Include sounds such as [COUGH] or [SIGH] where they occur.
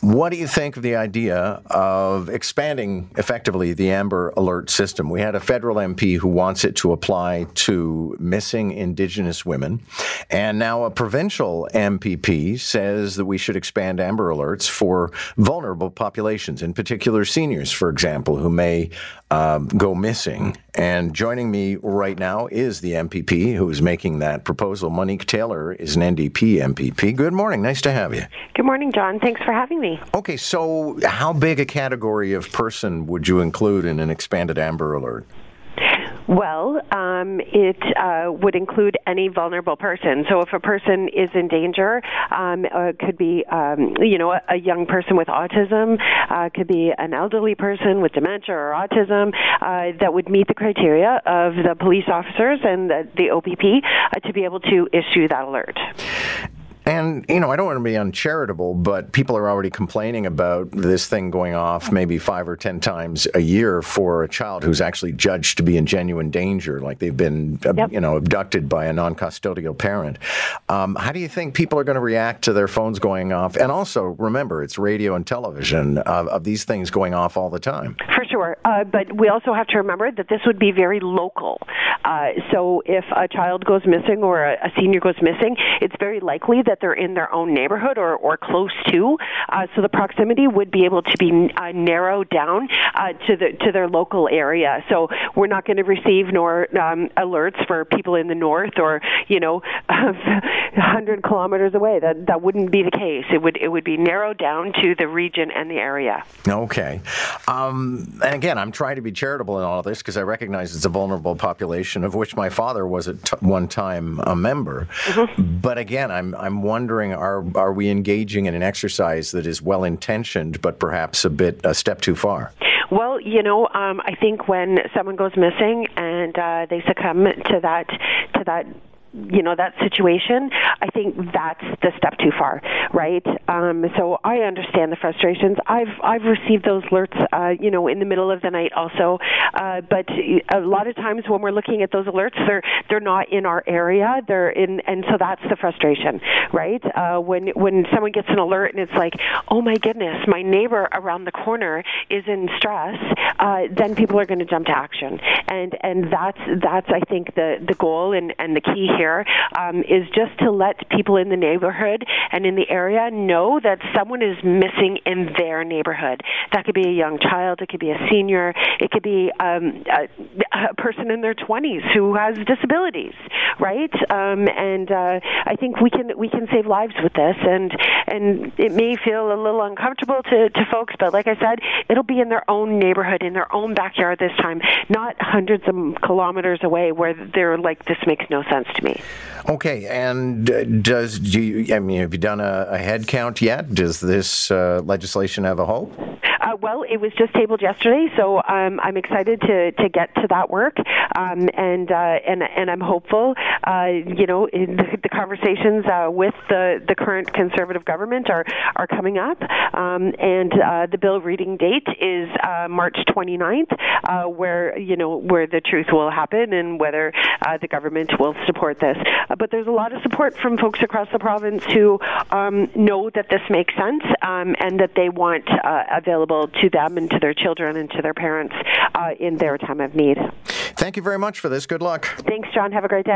What do you think of the idea of expanding effectively the Amber Alert system? We had a federal MP who wants it to apply to missing Indigenous women, and now a provincial MPP says that we should expand Amber Alerts for vulnerable populations, in particular seniors, for example, who may um, go missing. And joining me right now is the MPP who is making that proposal. Monique Taylor is an NDP MPP. Good morning. Nice to have you. Good morning, John. Thanks for having me. Okay, so how big a category of person would you include in an expanded Amber Alert? Well, um, it uh, would include any vulnerable person. So if a person is in danger, um, uh, could be, um, you know, a, a, young person with autism, uh, could be an elderly person with dementia or autism uh, that would meet the criteria of the police officers and the, the OPP uh, to be able to issue that alert. And, you know, I don't want to be uncharitable, but people are already complaining about this thing going off maybe five or 10 times a year for a child who's actually judged to be in genuine danger, like they've been, yep. you know, abducted by a non custodial parent. Um, how do you think people are going to react to their phones going off? And also, remember, it's radio and television of, of these things going off all the time. For sure. Uh, but we also have to remember that this would be very local. Uh, so if a child goes missing or a, a senior goes missing, it's very likely that they're in their own neighborhood or, or close to. Uh, so the proximity would be able to be uh, narrowed down uh, to the to their local area. So we're not going to receive nor um, alerts for people in the north or you know, [LAUGHS] hundred kilometers away. That that wouldn't be the case. It would it would be narrowed down to the region and the area. Okay, um, and again, I'm trying to be charitable in all of this because I recognize it's a vulnerable population of which my father was at t- one time a member. Mm-hmm. But again, I'm I'm wondering are are we engaging in an exercise that is well intentioned but perhaps a bit a step too far? Well, you know, um, I think when someone goes missing and uh, they succumb to that to that you know that situation i think that's the step too far right? Um so i understand the frustrations. I've i've received those alerts uh you know in the middle of the night also. Uh but a lot of times when we're looking at those alerts they're they're not in our area. They're in and so that's the frustration right? Uh when when someone gets an alert and it's like oh my goodness my neighbor around the corner is in stress uh then people are going to jump to action. And and that's that's i think the the goal and and the key here um, is just to let people in the neighborhood and in the area know that someone is missing in their neighborhood. That could be a young child, it could be a senior, it could be um, a, a person in their 20s who has disabilities, right? Um, and uh, I think we can we can save lives with this, and and it may feel a little uncomfortable to, to folks, but like I said, it'll be in their own neighborhood, in their own backyard this time, not hundreds of kilometers away where they're like, this makes no sense to me. Okay, and does do you? I mean, have you done a, a head count yet? Does this uh, legislation have a hope? Uh, well, it was just tabled yesterday, so um, I'm excited to, to get to that work, um, and uh, and and I'm hopeful. Uh, you know, the, the, conversations uh, with the, the current conservative government are are coming up, um, and uh, the bill reading date is uh, March 29th, where you know where the truth will happen and whether the government will support this. but there's a lot of support from folks across the province who um, know that this makes sense um, and that they want available available to them and to their children and to their parents uh, in their time of need. Thank you very much for this. Good luck. Thanks, John. Have a great day.